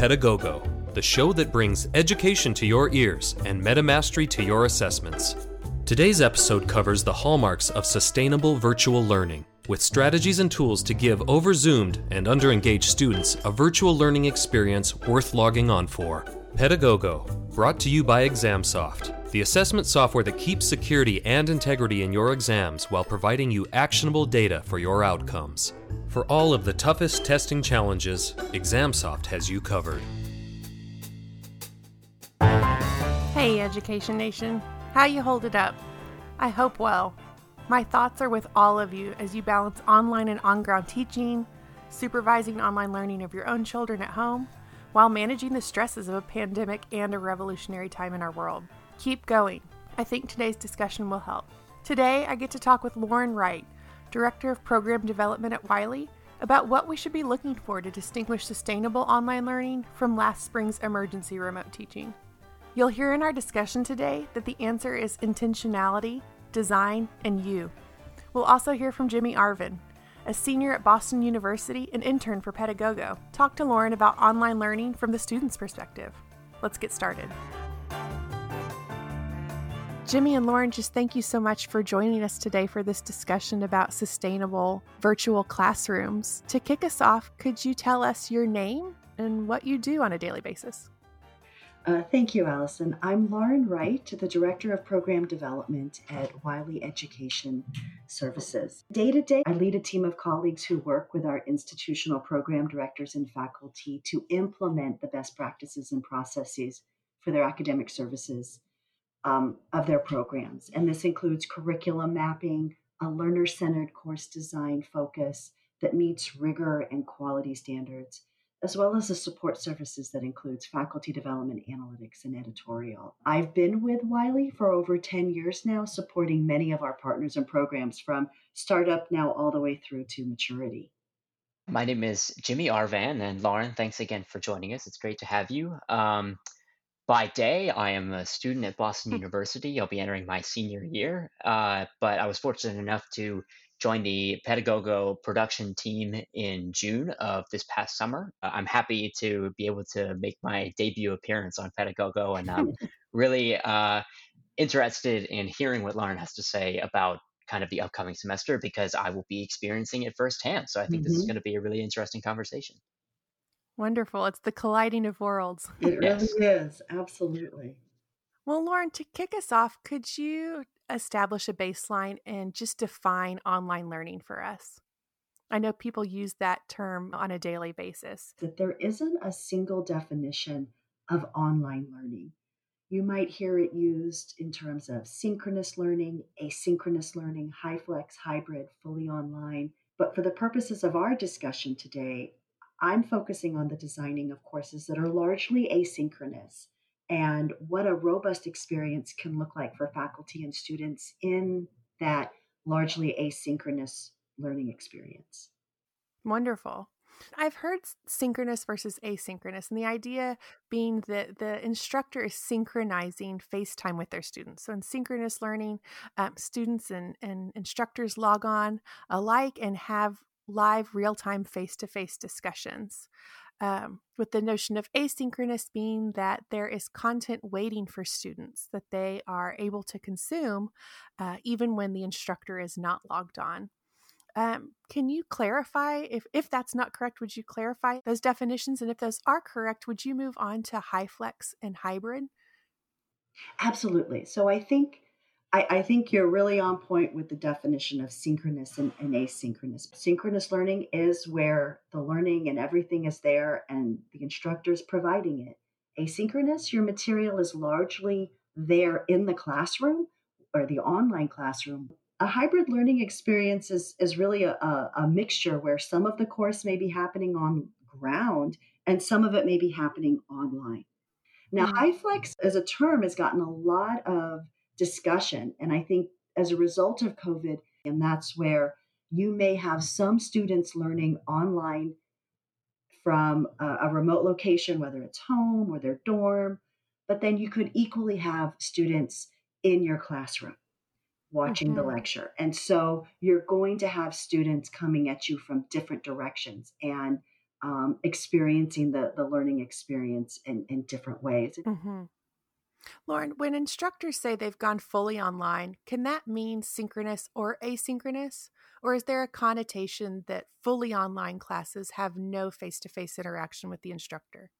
Pedagogo, the show that brings education to your ears and metamastery to your assessments. Today's episode covers the hallmarks of sustainable virtual learning, with strategies and tools to give overzoomed and underengaged students a virtual learning experience worth logging on for. Pedagogo, brought to you by ExamSoft, the assessment software that keeps security and integrity in your exams while providing you actionable data for your outcomes. For all of the toughest testing challenges, ExamSoft has you covered. Hey, Education Nation. How you hold it up? I hope well. My thoughts are with all of you as you balance online and on ground teaching, supervising online learning of your own children at home, while managing the stresses of a pandemic and a revolutionary time in our world. Keep going. I think today's discussion will help. Today, I get to talk with Lauren Wright, Director of Program Development at Wiley, about what we should be looking for to distinguish sustainable online learning from last spring's emergency remote teaching. You'll hear in our discussion today that the answer is intentionality, design, and you. We'll also hear from Jimmy Arvin, a senior at Boston University and intern for Pedagogo, talk to Lauren about online learning from the student's perspective. Let's get started. Jimmy and Lauren, just thank you so much for joining us today for this discussion about sustainable virtual classrooms. To kick us off, could you tell us your name and what you do on a daily basis? Uh, thank you, Allison. I'm Lauren Wright, the Director of Program Development at Wiley Education Services. Day to day, I lead a team of colleagues who work with our institutional program directors and faculty to implement the best practices and processes for their academic services um, of their programs. And this includes curriculum mapping, a learner centered course design focus that meets rigor and quality standards, as well as the support services that includes faculty development, analytics, and editorial. I've been with Wiley for over 10 years now, supporting many of our partners and programs from startup now all the way through to maturity. My name is Jimmy Arvan, and Lauren, thanks again for joining us. It's great to have you. Um, by day, I am a student at Boston hmm. University. I'll be entering my senior year, uh, but I was fortunate enough to join the Pedagogo production team in June of this past summer. Uh, I'm happy to be able to make my debut appearance on Pedagogo, and I'm really uh, interested in hearing what Lauren has to say about kind of the upcoming semester because I will be experiencing it firsthand. So I think mm-hmm. this is mm-hmm. going to be a really interesting conversation. Wonderful. It's the colliding of worlds. It really is. Absolutely. Well, Lauren, to kick us off, could you establish a baseline and just define online learning for us? I know people use that term on a daily basis. That there isn't a single definition of online learning. You might hear it used in terms of synchronous learning, asynchronous learning, HyFlex, hybrid, fully online. But for the purposes of our discussion today, I'm focusing on the designing of courses that are largely asynchronous and what a robust experience can look like for faculty and students in that largely asynchronous learning experience. Wonderful. I've heard synchronous versus asynchronous, and the idea being that the instructor is synchronizing FaceTime with their students. So, in synchronous learning, um, students and, and instructors log on alike and have live, real time, face to face discussions. Um, with the notion of asynchronous being that there is content waiting for students that they are able to consume uh, even when the instructor is not logged on. Um, can you clarify if, if that's not correct? Would you clarify those definitions? And if those are correct, would you move on to HyFlex and hybrid? Absolutely. So I think I, I, think you're really on point with the definition of synchronous and, and, asynchronous. Synchronous learning is where the learning and everything is there and the instructor is providing it. Asynchronous, your material is largely there in the classroom or the online classroom. A hybrid learning experience is, is really a, a, a mixture where some of the course may be happening on ground and some of it may be happening online. Now, mm-hmm. HyFlex as a term has gotten a lot of discussion. And I think as a result of COVID, and that's where you may have some students learning online from a, a remote location, whether it's home or their dorm, but then you could equally have students in your classroom watching mm-hmm. the lecture. And so you're going to have students coming at you from different directions. And um, experiencing the, the learning experience in, in different ways. Mm-hmm. Lauren, when instructors say they've gone fully online, can that mean synchronous or asynchronous? Or is there a connotation that fully online classes have no face to face interaction with the instructor?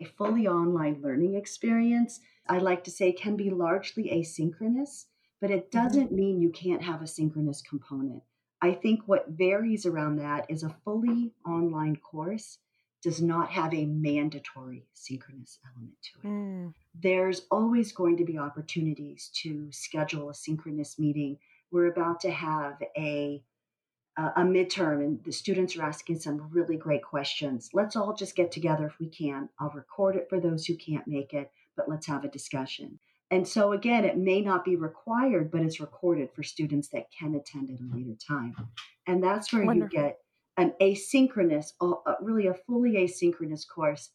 A fully online learning experience, I like to say, can be largely asynchronous, but it mm-hmm. doesn't mean you can't have a synchronous component. I think what varies around that is a fully online course does not have a mandatory synchronous element to it. Mm. There's always going to be opportunities to schedule a synchronous meeting. We're about to have a a midterm and the students are asking some really great questions. Let's all just get together if we can. I'll record it for those who can't make it, but let's have a discussion. And so, again, it may not be required, but it's recorded for students that can attend at a later time. And that's where Wonderful. you get an asynchronous, really a fully asynchronous course,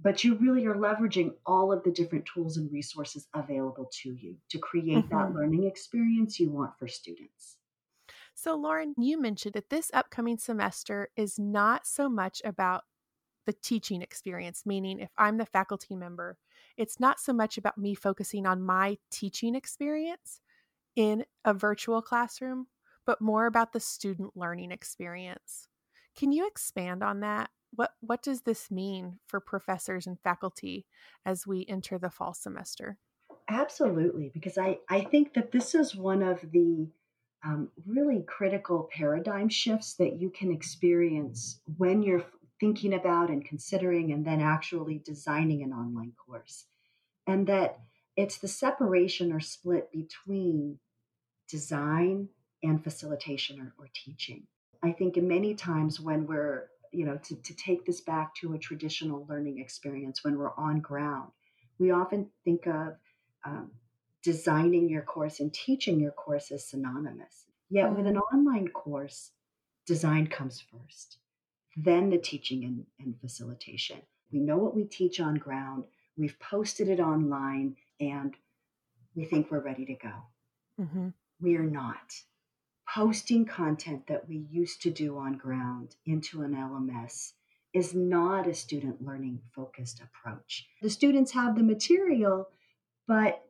but you really are leveraging all of the different tools and resources available to you to create mm-hmm. that learning experience you want for students. So, Lauren, you mentioned that this upcoming semester is not so much about the teaching experience, meaning if I'm the faculty member, it's not so much about me focusing on my teaching experience in a virtual classroom, but more about the student learning experience. Can you expand on that? What what does this mean for professors and faculty as we enter the fall semester? Absolutely, because I, I think that this is one of the um, really critical paradigm shifts that you can experience when you're thinking about and considering and then actually designing an online course. And that it's the separation or split between design and facilitation or, or teaching. I think in many times when we're, you know, to, to take this back to a traditional learning experience, when we're on ground, we often think of um, designing your course and teaching your course as synonymous. Yet mm-hmm. with an online course, design comes first then the teaching and, and facilitation. We know what we teach on ground, we've posted it online, and we think we're ready to go. Mm-hmm. We are not. Posting content that we used to do on ground into an LMS is not a student learning focused approach. The students have the material, but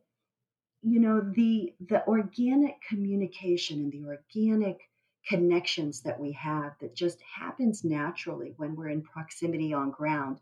you know the the organic communication and the organic connections that we have that just happens naturally when we're in proximity on ground.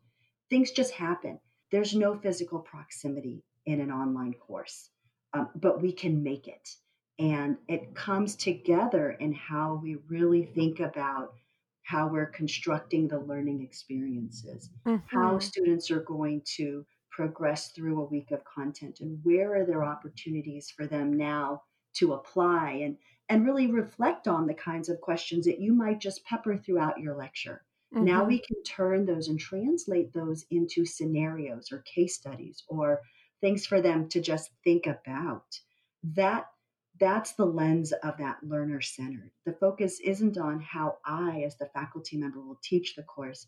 Things just happen. There's no physical proximity in an online course, um, but we can make it. And it comes together in how we really think about how we're constructing the learning experiences, mm-hmm. how students are going to progress through a week of content, and where are there opportunities for them now to apply and and really reflect on the kinds of questions that you might just pepper throughout your lecture. Mm-hmm. Now we can turn those and translate those into scenarios or case studies or things for them to just think about. That that's the lens of that learner centered. The focus isn't on how I as the faculty member will teach the course,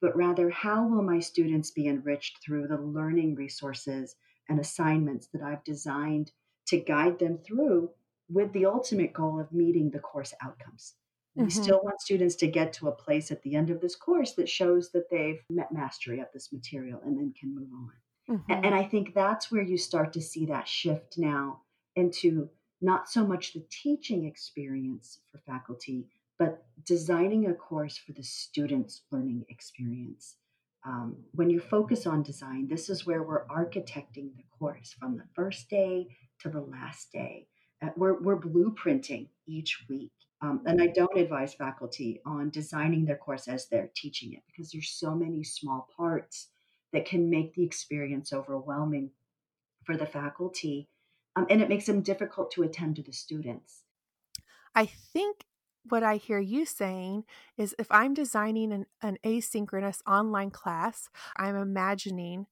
but rather how will my students be enriched through the learning resources and assignments that I've designed to guide them through with the ultimate goal of meeting the course outcomes. Mm-hmm. We still want students to get to a place at the end of this course that shows that they've met mastery of this material and then can move on. Mm-hmm. And, and I think that's where you start to see that shift now into not so much the teaching experience for faculty, but designing a course for the student's learning experience. Um, when you focus on design, this is where we're architecting the course from the first day to the last day. Uh, we're, we're blueprinting each week. Um, and I don't advise faculty on designing their course as they're teaching it because there's so many small parts that can make the experience overwhelming for the faculty. Um, and it makes them difficult to attend to the students. I think what I hear you saying is if I'm designing an, an asynchronous online class, I'm imagining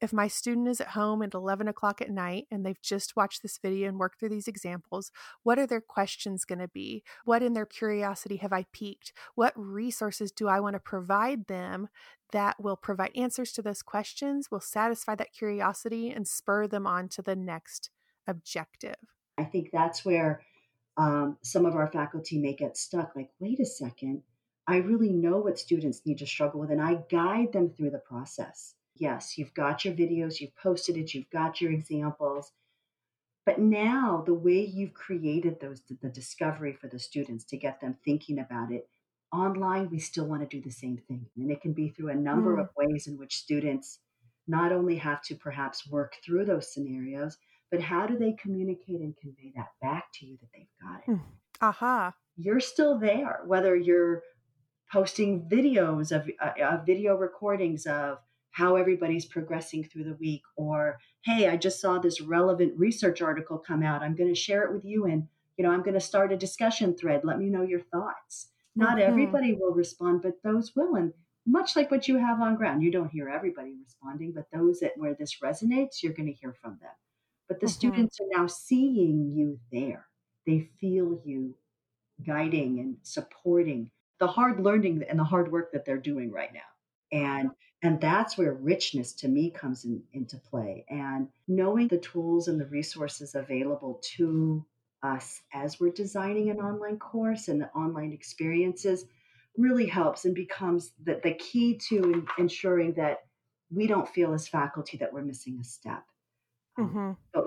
if my student is at home at 11 o'clock at night and they've just watched this video and worked through these examples, what are their questions going to be? What in their curiosity have I piqued? What resources do I want to provide them that will provide answers to those questions, will satisfy that curiosity, and spur them on to the next objective? I think that's where um, some of our faculty may get stuck like, wait a second. I really know what students need to struggle with and I guide them through the process. Yes, you've got your videos, you've posted it, you've got your examples. But now the way you've created those the discovery for the students to get them thinking about it online we still want to do the same thing and it can be through a number Mm. of ways in which students not only have to perhaps work through those scenarios but how do they communicate and convey that back to you that they've got it. Aha. you're still there whether you're posting videos of uh, uh, video recordings of how everybody's progressing through the week or hey i just saw this relevant research article come out i'm going to share it with you and you know i'm going to start a discussion thread let me know your thoughts not Mhm. everybody will respond but those will and much like what you have on ground you don't hear everybody responding but those that where this resonates you're going to hear from them but the Mhm. students are now seeing you there. They feel you guiding and supporting the hard learning and the hard work that they're doing right now. And and that's where richness to me comes in, into play. And knowing the tools and the resources available to us as we're designing an online course and the online experiences really helps and becomes the, the key to en- ensuring that we don't feel as faculty that we're missing a step Um, hmm but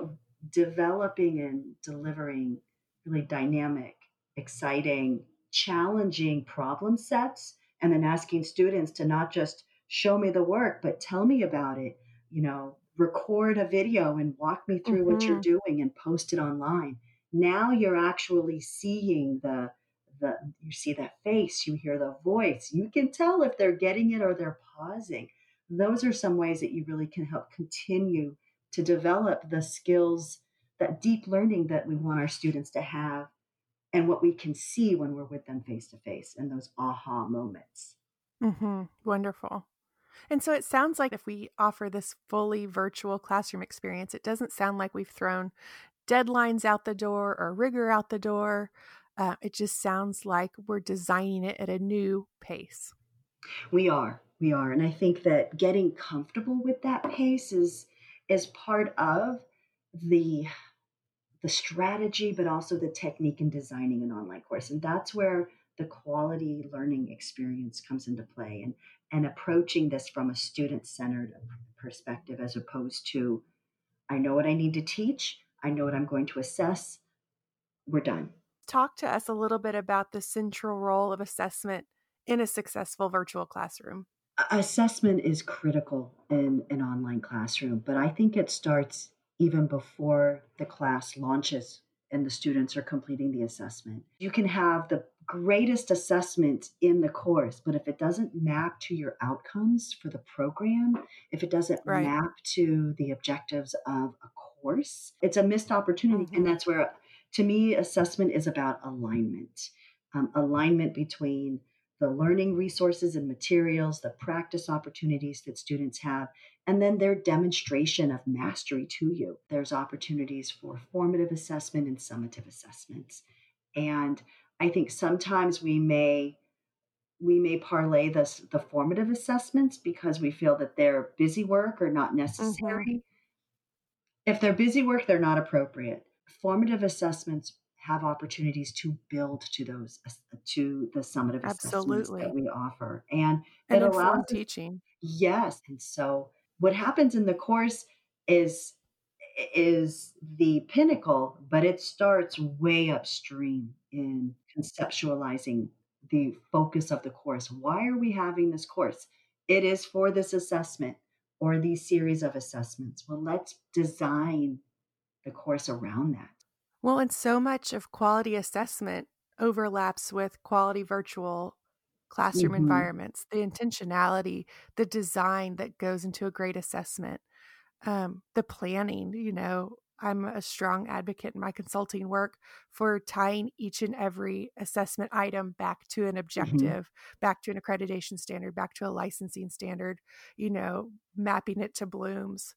developing and delivering really dynamic, exciting, challenging problem sets, and then asking students to not just show me the work, but tell me about it. You know, record a video and walk me through what you're hmm doing and post it online. Now you're actually seeing the the you see that face, you hear the voice. You can tell if they're getting it or they're pausing. Those are some ways that you really can help continue to develop the skills, that deep learning that we want our students to have, and what we can see when we're with them face to face, and those aha moments. hmm Wonderful. And so it sounds like if we offer this fully virtual classroom experience, it doesn't sound like we've thrown deadlines out the door or rigor out the door. Uh, it just sounds like we're designing it at a new pace. We are, we are, and I think that getting comfortable with that pace is is part of the the strategy, but also the technique in designing an online course. And that's where the quality learning experience comes into play and, and approaching this from a student centered perspective as opposed to, I know what I need to teach, I know what I'm going to assess, we're done. Talk to us a little bit about the central role of assessment in a successful virtual classroom. Assessment is critical in an online classroom, but I think it starts even before the class launches and the students are completing the assessment. You can have the greatest assessment in the course, but if it doesn't map to your outcomes for the program, if it doesn't Right. map to the objectives of a course, it's a missed opportunity. And hmm that's where, to me, assessment is about alignment um, alignment between the learning resources and materials, the practice opportunities that students have, and then their demonstration of mastery to you. There's opportunities for formative assessment and summative assessments. And I think sometimes we may we may parlay this the formative assessments because we feel that they're busy work or not hmm necessary. If they're busy work, they're not appropriate. Formative assessments have opportunities to build to those uh, to the summative assessments that Absolutely. we offer and And it allows teaching. yes and so what happens in the course is is the pinnacle but it starts way upstream in conceptualizing the focus of the course why are we having this course it is for this assessment or these series of assessments well let's design the course around that Well, and so much of quality assessment overlaps with quality virtual classroom hmm environments, the intentionality, the design that goes into a great assessment, um, the planning. You know, I'm a strong advocate in my consulting work for tying each and every assessment item back to an hmm objective, back to an accreditation standard, back to a licensing standard, you know, mapping it to Bloom's.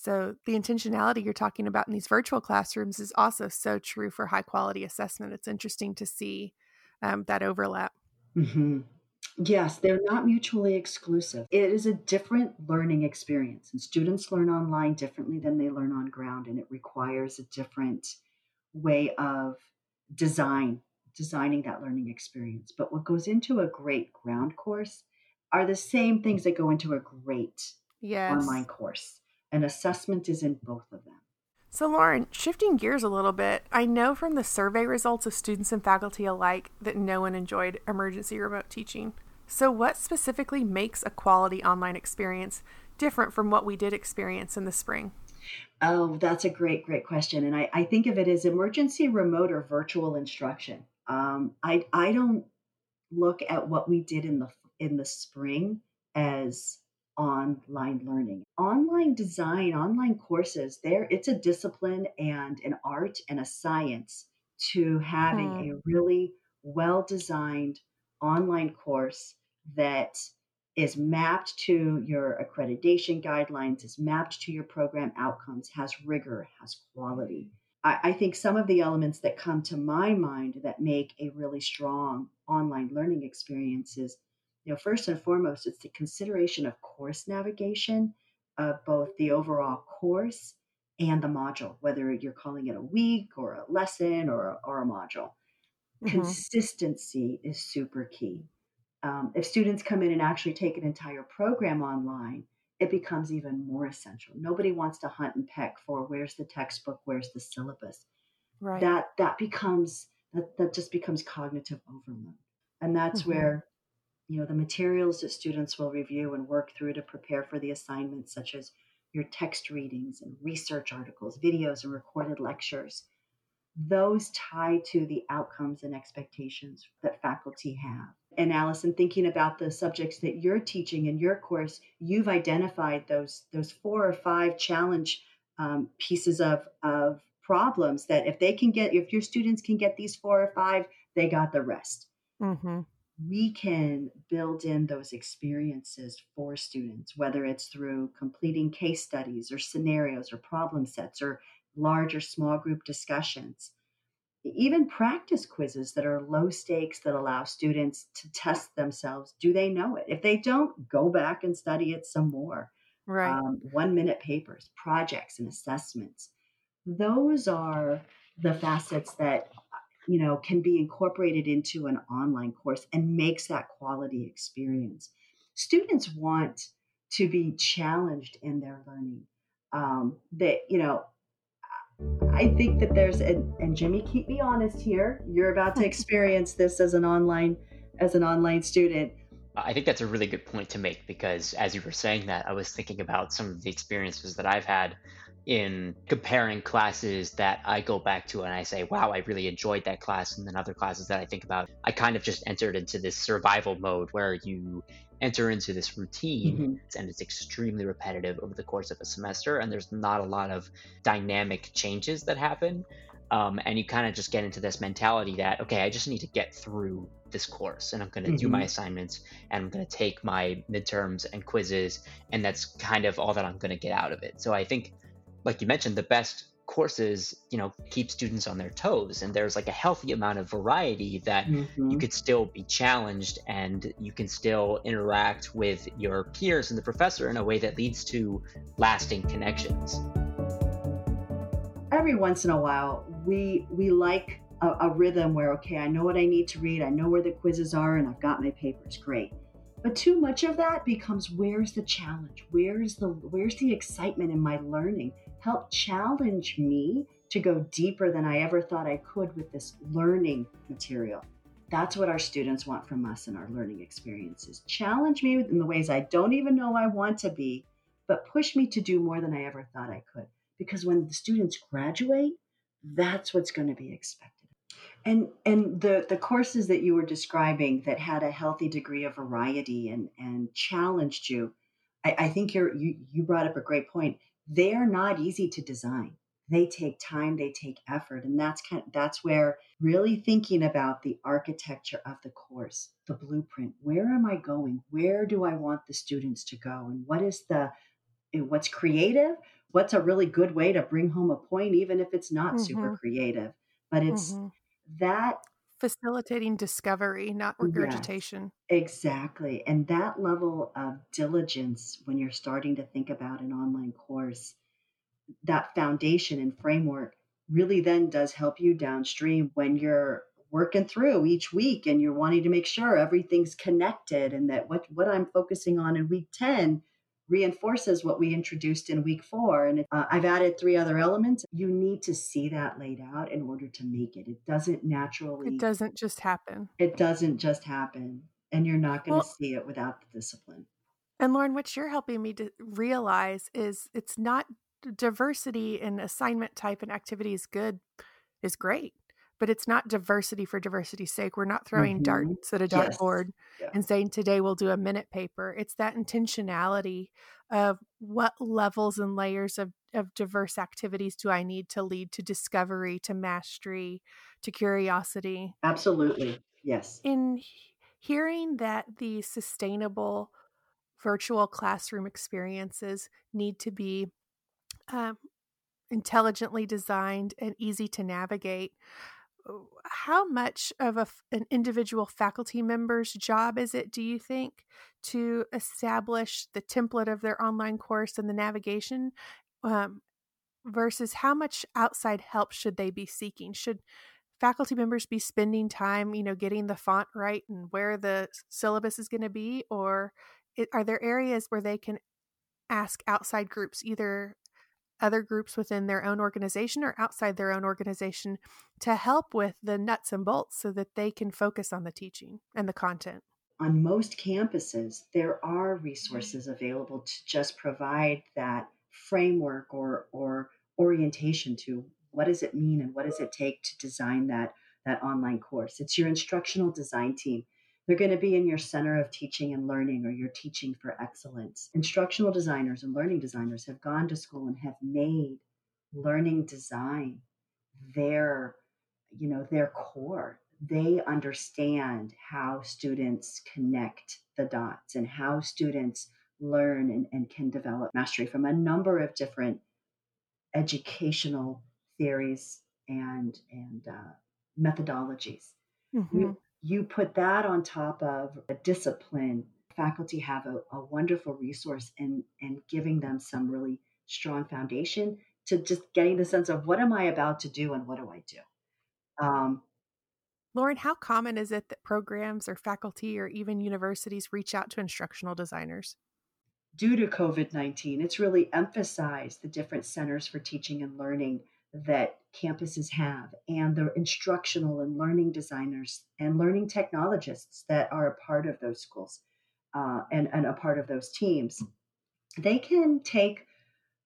So the intentionality you're talking about in these virtual classrooms is also so true for high quality assessment. It's interesting to see um, that overlap. hmm Yes, they're not mutually exclusive. It is a different learning experience, and students learn online differently than they learn on ground, and it requires a different way of design designing that learning experience. But what goes into a great ground course are the same things that go into a great yes. online course. And assessment is in both of them. So, Lauren, shifting gears a little bit, I know from the survey results of students and faculty alike that no one enjoyed emergency remote teaching. So, what specifically makes a quality online experience different from what we did experience in the spring? Oh, that's a great, great question. And I, I think of it as emergency remote or virtual instruction. Um, I, I don't look at what we did in the in the spring as online learning. Online design, online courses, there it's a discipline and an art and a science to having hmm. a really well designed online course that is mapped to your accreditation guidelines, is mapped to your program outcomes, has rigor, has quality. I, I, think some of the elements that come to my mind that make a really strong online learning experience is you know, first and foremost, it's the consideration of course navigation of both the overall course and the module, whether you're calling it a week or a lesson or a, or a module. Mm-hmm. Consistency is super key. Um, if students come in and actually take an entire program online, it becomes even more essential. Nobody wants to hunt and peck for where's the textbook, where's the syllabus. Right. That that becomes that that just becomes cognitive overload, and that's mm-hmm. where you know the materials that students will review and work through to prepare for the assignments such as your text readings and research articles videos and recorded lectures those tie to the outcomes and expectations that faculty have. And allison thinking about the subjects that you're teaching in your course you've identified those those four or five challenge um, pieces of of problems that if they can get if your students can get these four or five they got the rest. Mm-hmm we can build in those experiences for students, whether it's through completing case studies or scenarios or problem sets or large or small group discussions. Even practice quizzes that are low stakes that allow students to test themselves. Do they know it? If they don't, go back and study it some more. Right. Um, one minute papers, projects, and assessments. Those are the facets that you know, can be incorporated into an online course and makes that quality experience. Students want to be challenged in their learning. Um, that, you know, I think that there's, and, and Jimmy, keep me honest here. You're about to experience this as an online, as an online student. I think that's a really good point to make because as you were saying that, I was thinking about some of the experiences that I've had in comparing classes that I go back to and I say, wow, I really enjoyed that class. And then other classes that I think about, I kind of just entered into this survival mode where you enter into this routine mm-hmm. and it's extremely repetitive over the course of a semester. And there's not a lot of dynamic changes that happen. Um, and you kind of just get into this mentality that, okay, I just need to get through this course and I'm going to mm-hmm. do my mm-hmm. assignments and I'm going to take my midterms and quizzes. And that's kind of all that I'm going to get out of it. So I think like you mentioned, the best courses, you know, keep students on their toes. And there's like a healthy amount of variety that mm-hmm. you could still be challenged and you can still interact with your peers and the professor in a way that leads to lasting connections. Every once in a while, we we like a, a rhythm where okay, I know what I need to read, I know where the quizzes are, and I've got my papers. Great. But too much of that becomes where's the challenge? Where's the where's the excitement in my learning? Help challenge me to go deeper than I ever thought I could with this learning material. That's what our students want from us in our learning experiences. Challenge me in the ways I don't even know I want to be, but push me to do more than I ever thought I could. Because when the students graduate, that's what's going to be expected. And and the the courses that you were describing that had a healthy degree of variety and and challenged you, I, I think you're you you brought up a great point they are not easy to design. They take time they take effort and that's kind of, that's where really thinking about the architecture of the course the blueprint where am i going? Where do i want the students to go? And what is the what's creative? What's a really good way to bring home a point even if it's not mm-hmm. super creative? But it's mm-hmm. that facilitating discovery, not regurgitation. Yes, exactly. And that level of diligence when you're starting to think about an online course, that foundation and framework really then does help you downstream when you're working through each week and you're wanting to make sure everything's connected and that what what I'm focusing on in week 10 reinforces what we introduced in week 4 and uh, I've added three other elements. You need to see that laid out in order to make it. It doesn't naturally It doesn't just happen. it doesn't just happen and you're not going to Well, see it without the discipline. And Lauren, what you're helping me to realize is it's not diversity in assignment type and activity is good, is great, but it's not diversity for diversity's sake. We're not throwing hmm darts at a yes dartboard yeah and saying today we'll do a minute paper. It's that intentionality of what levels and layers of, of diverse activities do I need to lead to discovery, to mastery, to curiosity. absolutely yes In hearing that the sustainable virtual classroom experiences need to be um, intelligently designed and easy to navigate. How much of a, an individual faculty member's job is it, do you think, to establish the template of their online course and the navigation um, versus how much outside help should they be seeking? Should faculty members be spending time, you know, getting the font right and where the syllabus is going to be? Or are there areas where they can ask outside groups, either other groups within their own organization or outside their own organization to help with the nuts and bolts so that they can focus on the teaching and the content. on most campuses, there are resources available to just provide that framework or or orientation to what does it mean and what does it take to design that that online course. It's your instructional design team. They're going to be in your center of teaching and learning or your teaching for excellence. Instructional designers and learning designers have gone to school and have made learning design their you know their core they understand how students connect the dots and how students learn and, and can develop mastery from a number of different educational theories and and uh, methodologies Mm-hmm. You put that on top of a discipline faculty have a, a wonderful resource in in giving them some really strong foundation to just getting the sense of what am i about to do and what do i do um, Lauren, how common is it that programs or faculty or even universities reach out to instructional designers? due to COVID 19, it's really emphasized the different centers for teaching and learning that campuses have and the instructional and learning designers and learning technologists that are a part of those schools uh, and, and a part of those teams. They can take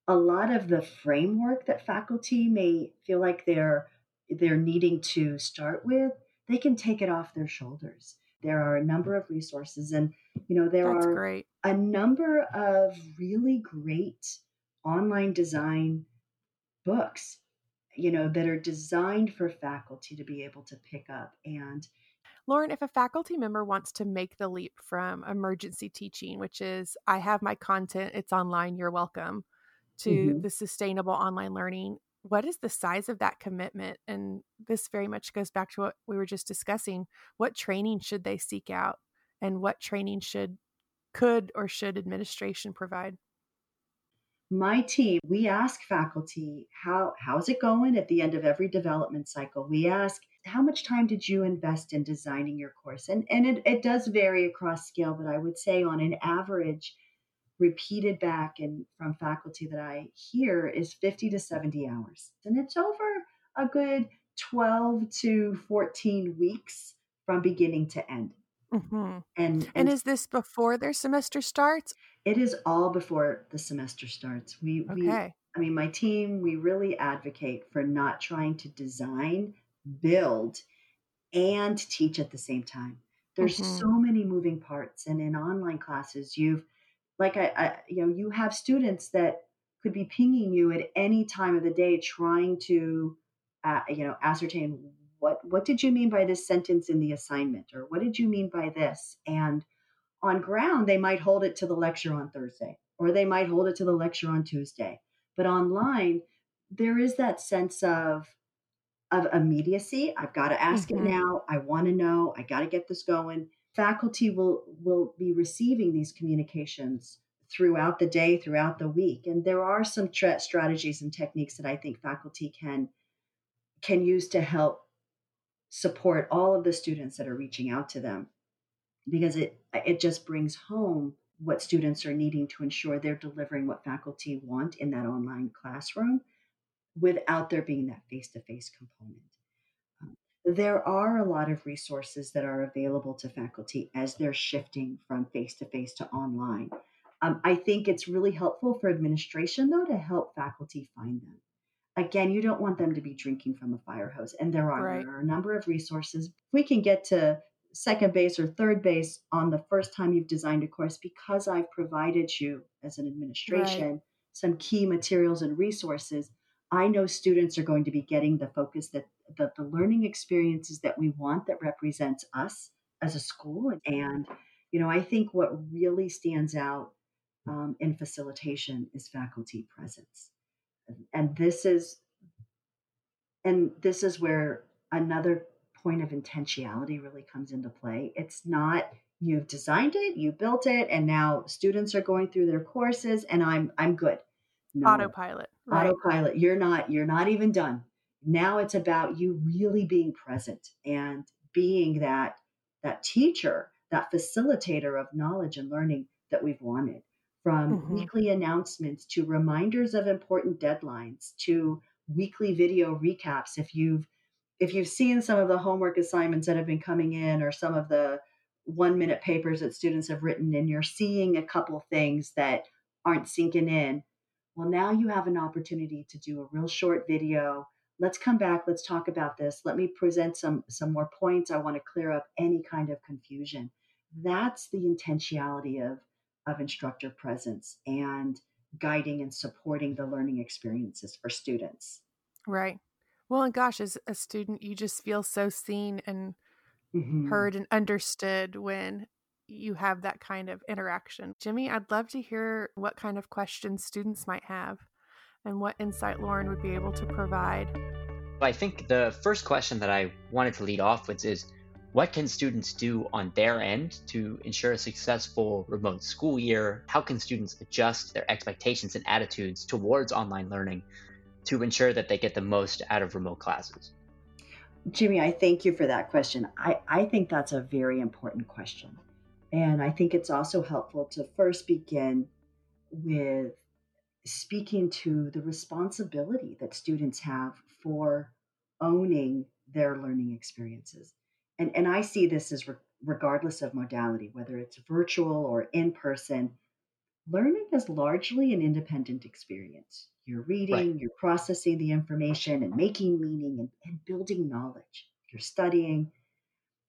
a lot of the framework that faculty may feel like they're they're needing to start with they can take it off their shoulders there are a number of resources and you know there That's are great. a number of really great online design books you know that are designed for faculty to be able to pick up and Lauren, if a faculty member wants to make the leap from emergency teaching, which is I have my content, it's online, you're welcome, to Mhm. the sustainable online learning, what is the size of that commitment? And this very much goes back to what we were just discussing. What training should they seek out? And what training should, could, or should administration provide? My team we ask faculty how how's it going at the end of every development cycle? We ask how much time did you invest in designing your course? And and it, it does vary across scale but i would say on an average repeated back and from faculty that i hear is 50 to 70 hours. And it's over a good 12 to 14 weeks from beginning to end. Hmm and And and is this before their semester starts? It is all before the semester starts we we I mean, my team, we really advocate for not trying to design, build, and teach at the same time. There's hmm so many moving parts. And in online classes, you've, like, I, I, you know, you have students that could be pinging you at any time of the day trying to, uh, you know, ascertain what, what did you mean by this sentence in the assignment? Or what did you mean by this? And on ground, they might hold it to the lecture on Thursday, or they might hold it to the lecture on Tuesday. But online, there is that sense of of immediacy. I've got to ask it hmm now. I want to know. I got to get this going. Faculty will will be receiving these communications throughout the day, throughout the week, and there are some tra- strategies and techniques that I think faculty can can use to help support all of the students that are reaching out to them because it it just brings home what students are needing to ensure they're delivering what faculty want in that online classroom without there being that face-to-face component um, there are a lot of resources that are available to faculty as they're shifting from face-to-face to online um, i think it's really helpful for administration though to help faculty find them again, you don't want them to be drinking from a fire hose. And there are, right. there are a number of resources. We can get to second base or third base on the first time you've designed a course because I've provided you as an administration right. some key materials and resources. I know students are going to be getting the focus that, that the learning experiences that we want that represents us as a school. And, you know, I think what really stands out um, in facilitation is faculty presence and this is and this is where another point of intentionality really comes into play it's not you've designed it you built it and now students are going through their courses and i'm i'm good no. autopilot right. autopilot you're not you're not even done now it's about you really being present and being that that teacher that facilitator of knowledge and learning that we've wanted from mm-hmm. weekly announcements to reminders of important deadlines to weekly video recaps if you've if you've seen some of the homework assignments that have been coming in or some of the one minute papers that students have written and you're seeing a couple things that aren't sinking in well now you have an opportunity to do a real short video let's come back let's talk about this let me present some some more points i want to clear up any kind of confusion that's the intentionality of of instructor presence and guiding and supporting the learning experiences for students. Right. Well, and gosh, as a student, you just feel so seen and mm-hmm. heard and understood when you have that kind of interaction. Jimmy, I'd love to hear what kind of questions students might have and what insight Lauren would be able to provide. I think the first question that I wanted to lead off with is what can students do on their end to ensure a successful remote school year? How can students adjust their expectations and attitudes towards online learning to ensure that they get the most out of remote classes? Jimmy, I thank you for that question. I, I think that's a very important question. And I think it's also helpful to first begin with speaking to the responsibility that students have for owning their learning experiences and, and I see this as re- regardless of modality, whether it's virtual or in person, learning is largely an independent experience. You're reading, right. you're processing the information and making meaning and, and building knowledge. You're studying.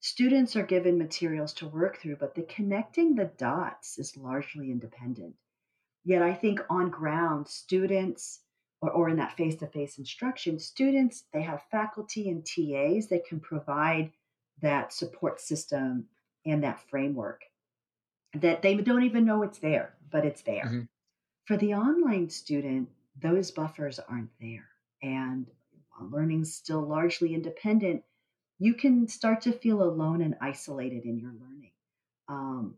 Students are given materials to work through, but the connecting the dots is largely independent. Yet I think on ground, students or, or in that face to face instruction, students, they have faculty and TAs that can provide that support system and that framework that they don't even know it's there, but it's there. Mm-hmm. For the online student, those buffers aren't there. And while learning's still largely independent, you can start to feel alone and isolated in your learning. Um,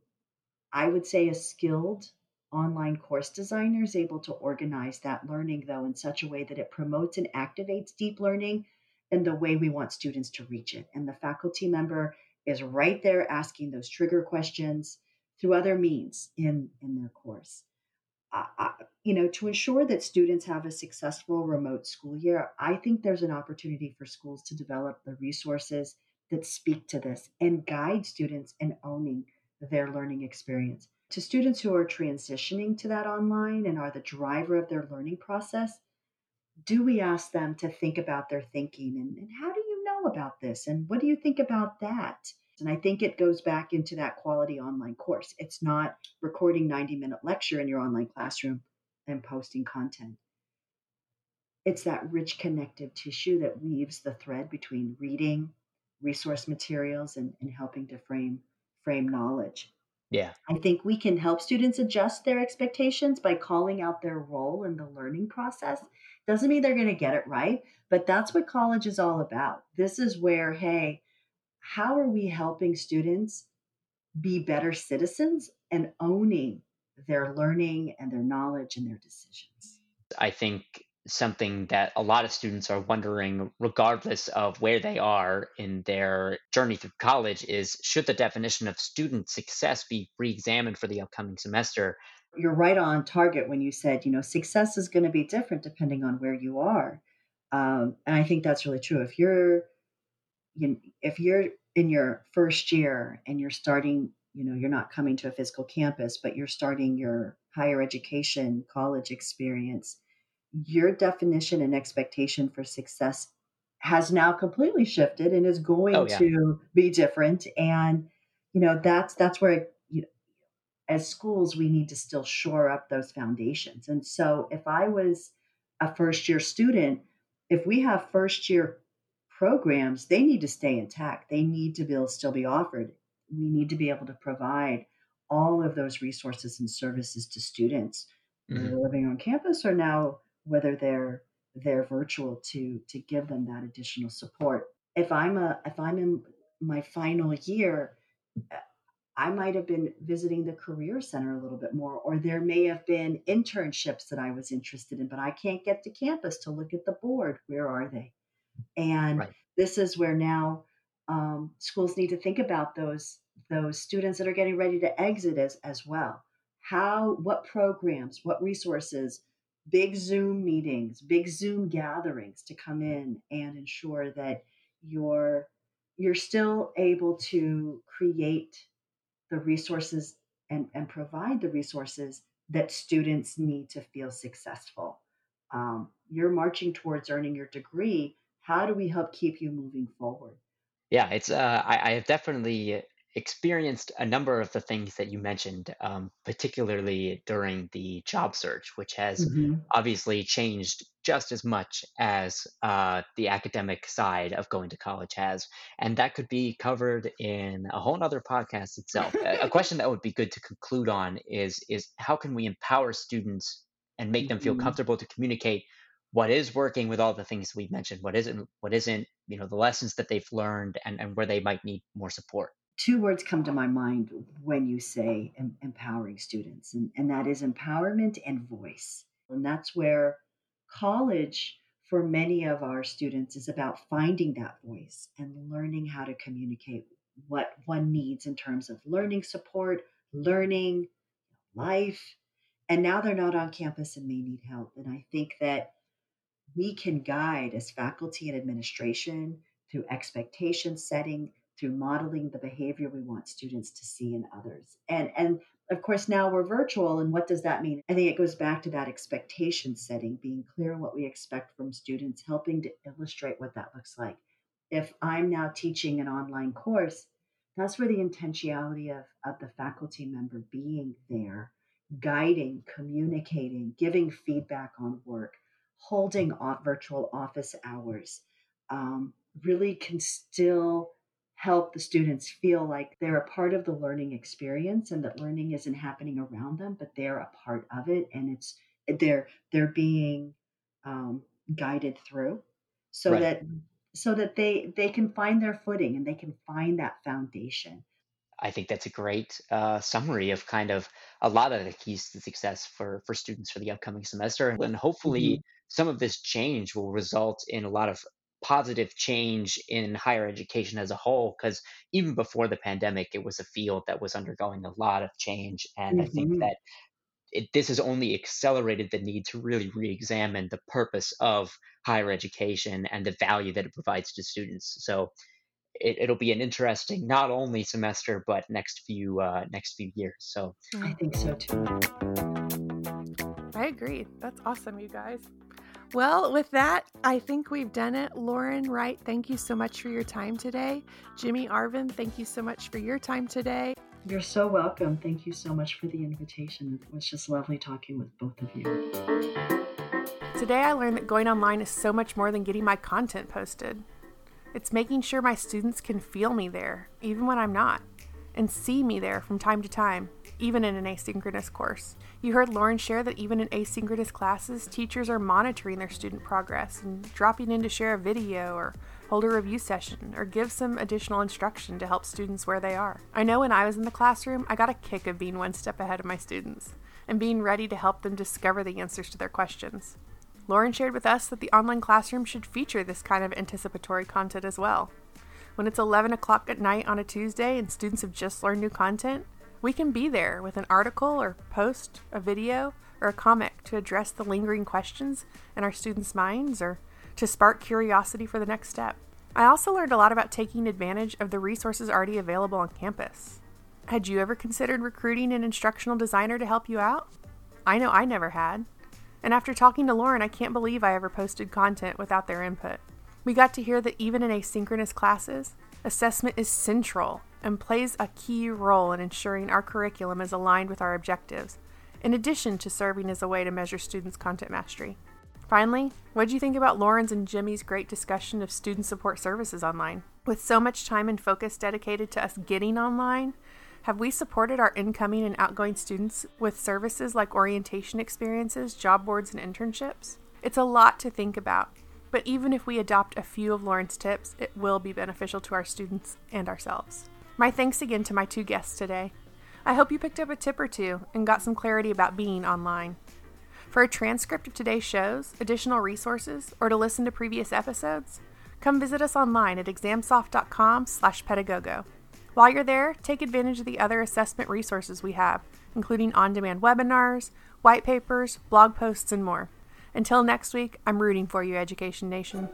I would say a skilled online course designer is able to organize that learning, though, in such a way that it promotes and activates deep learning in the way we want students to reach it. And the faculty member is right there asking those trigger questions through other means in, in their course. Uh, you know, to ensure that students have a successful remote school year, I think there's an opportunity for schools to develop the resources that speak to this and guide students in owning their learning experience. To students who are transitioning to that online and are the driver of their learning process, do we ask them to think about their thinking and, and how do you know about this and what do you think about that and i think it goes back into that quality online course it's not recording 90 minute lecture in your online classroom and posting content it's that rich connective tissue that weaves the thread between reading resource materials and, and helping to frame frame knowledge yeah. I think we can help students adjust their expectations by calling out their role in the learning process doesn't mean they're going to get it right, but that's what college is all about. This is where, hey, how are we helping students be better citizens and owning their learning and their knowledge and their decisions? I think something that a lot of students are wondering, regardless of where they are in their journey through college, is should the definition of student success be re examined for the upcoming semester? You're right on target when you said, you know, success is going to be different depending on where you are. Um, and I think that's really true. If you're, you if you're in your first year and you're starting, you know, you're not coming to a physical campus, but you're starting your higher education, college experience, your definition and expectation for success has now completely shifted and is going oh, yeah. to be different and you know that's that's where you know, as schools we need to still shore up those foundations and so if i was a first year student if we have first year programs they need to stay intact. They need to be still be offered. We need to be able to provide all of those resources and services to students mm-hmm. living on campus or now whether they're they're virtual to to give them that additional support. If i'm a if i'm in my final year uh, i might have been visiting the career center a little bit more or there may have been internships that i was interested in but i can't get to campus to look at the board. Where are they and right. this is where now um, schools need to think about those those students that are getting ready to exit as as well how what programs what resources big Zoom meetings, big Zoom gatherings to come in and ensure that you're you're still able to create the resources and, and provide the resources that students need to feel successful. Um, you're marching towards earning your degree. How do we help keep you moving forward? Yeah, it's uh, I, I have definitely experienced a number of the things that you mentioned, um, particularly during the job search, which has mm-hmm. obviously changed just as much as uh, the academic side of going to college has. And that could be covered in a whole other podcast itself. a question that would be good to conclude on is, is how can we empower students and make them feel mm-hmm. comfortable to communicate what is working with all the things we've mentioned, what isn't, what isn't, you know, the lessons that they've learned and, and where they might need more support two words come to my mind when you say em- empowering students, and, and that is empowerment and voice. And that's where college, for many of our students, is about finding that voice and learning how to communicate what one needs in terms of learning support, learning, life. And now they're not on campus and may need help. And I think that we can guide as faculty and administration through expectation setting, through modeling the behavior we want students to see in others. And and of course now we're virtual and what does that mean? I think it goes back to that expectation setting, being clear what we expect from students, helping to illustrate what that looks like. If I'm now teaching an online course, that's where the intentionality of, of the faculty member being there, guiding, communicating, giving feedback on work, holding virtual office hours, um, really can still help the students feel like they're a part of the learning experience and that learning isn't happening around them but they're a part of it and it's they're they're being um, guided through so right. that so that they they can find their footing and they can find that foundation I think that's a great uh, summary of kind of a lot of the keys to success for for students for the upcoming semester, and hopefully mm-hmm. Some of this change will result in a lot of positive change in higher education as a whole because even before the pandemic it was a field that was undergoing a lot of change and mm-hmm. i think mm-hmm. that it, this has only accelerated the need to really re-examine the purpose of higher education and the value that it provides to students so it, will be an interesting not only semester but next few uh, next few years so i think so too i agree that's awesome you guys well, with that, I think we've done it. Lauren Wright, thank you so much for your time today. Jimmy Arvin, thank you so much for your time today. You're so welcome. Thank you so much for the invitation. It was just lovely talking with both of you. Today, I learned that going online is so much more than getting my content posted. It's making sure my students can feel me there, even when I'm not, and see me there from time to time even in an asynchronous course. You heard Lauren share that even in asynchronous classes, teachers are monitoring their student progress and dropping in to share a video or hold a review session or give some additional instruction to help students where they are. I know when I was in the classroom, I got a kick of being one step ahead of my students and being ready to help them discover the answers to their questions. Lauren shared with us that the online classroom should feature this kind of anticipatory content as well. When it's 11 o'clock at night on a Tuesday and students have just learned new content, we can be there with an article or post, a video, or a comic to address the lingering questions in our students' minds or to spark curiosity for the next step. I also learned a lot about taking advantage of the resources already available on campus. Had you ever considered recruiting an instructional designer to help you out? I know I never had. And after talking to Lauren, I can't believe I ever posted content without their input. We got to hear that even in asynchronous classes, assessment is central and plays a key role in ensuring our curriculum is aligned with our objectives, in addition to serving as a way to measure students' content mastery. Finally, what did you think about Lauren's and Jimmy's great discussion of student support services online? With so much time and focus dedicated to us getting online, have we supported our incoming and outgoing students with services like orientation experiences, job boards, and internships? It's a lot to think about, but even if we adopt a few of Lauren's tips, it will be beneficial to our students and ourselves. My thanks again to my two guests today. I hope you picked up a tip or two and got some clarity about being online. For a transcript of today's shows, additional resources, or to listen to previous episodes, come visit us online at examsoft.com/pedagogo. While you're there, take advantage of the other assessment resources we have, including on demand webinars, white papers, blog posts, and more. Until next week, I'm rooting for you, Education Nation.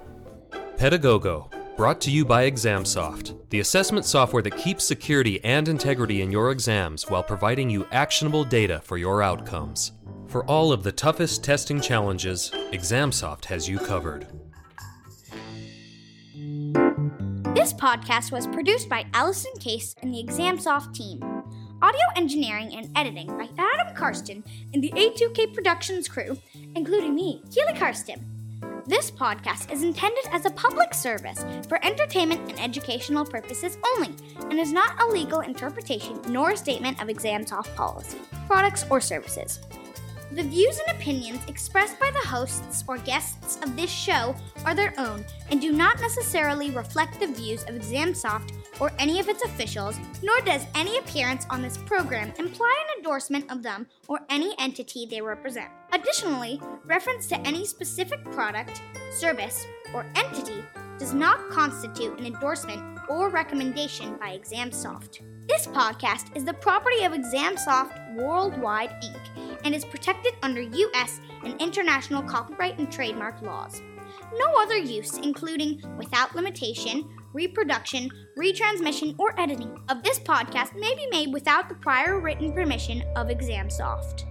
Pedagogo, brought to you by ExamSoft, the assessment software that keeps security and integrity in your exams while providing you actionable data for your outcomes. For all of the toughest testing challenges, ExamSoft has you covered. This podcast was produced by Allison Case and the ExamSoft team. Audio engineering and editing by Adam Karsten and the A2K Productions crew, including me, Keely Karsten. This podcast is intended as a public service for entertainment and educational purposes only and is not a legal interpretation nor a statement of ExamSoft policy, products, or services. The views and opinions expressed by the hosts or guests of this show are their own and do not necessarily reflect the views of ExamSoft or any of its officials, nor does any appearance on this program imply an endorsement of them or any entity they represent. Additionally, reference to any specific product, service, or entity does not constitute an endorsement or recommendation by ExamSoft. This podcast is the property of ExamSoft Worldwide Inc and is protected under U.S. and international copyright and trademark laws. No other use, including without limitation, reproduction, retransmission, or editing of this podcast may be made without the prior written permission of ExamSoft.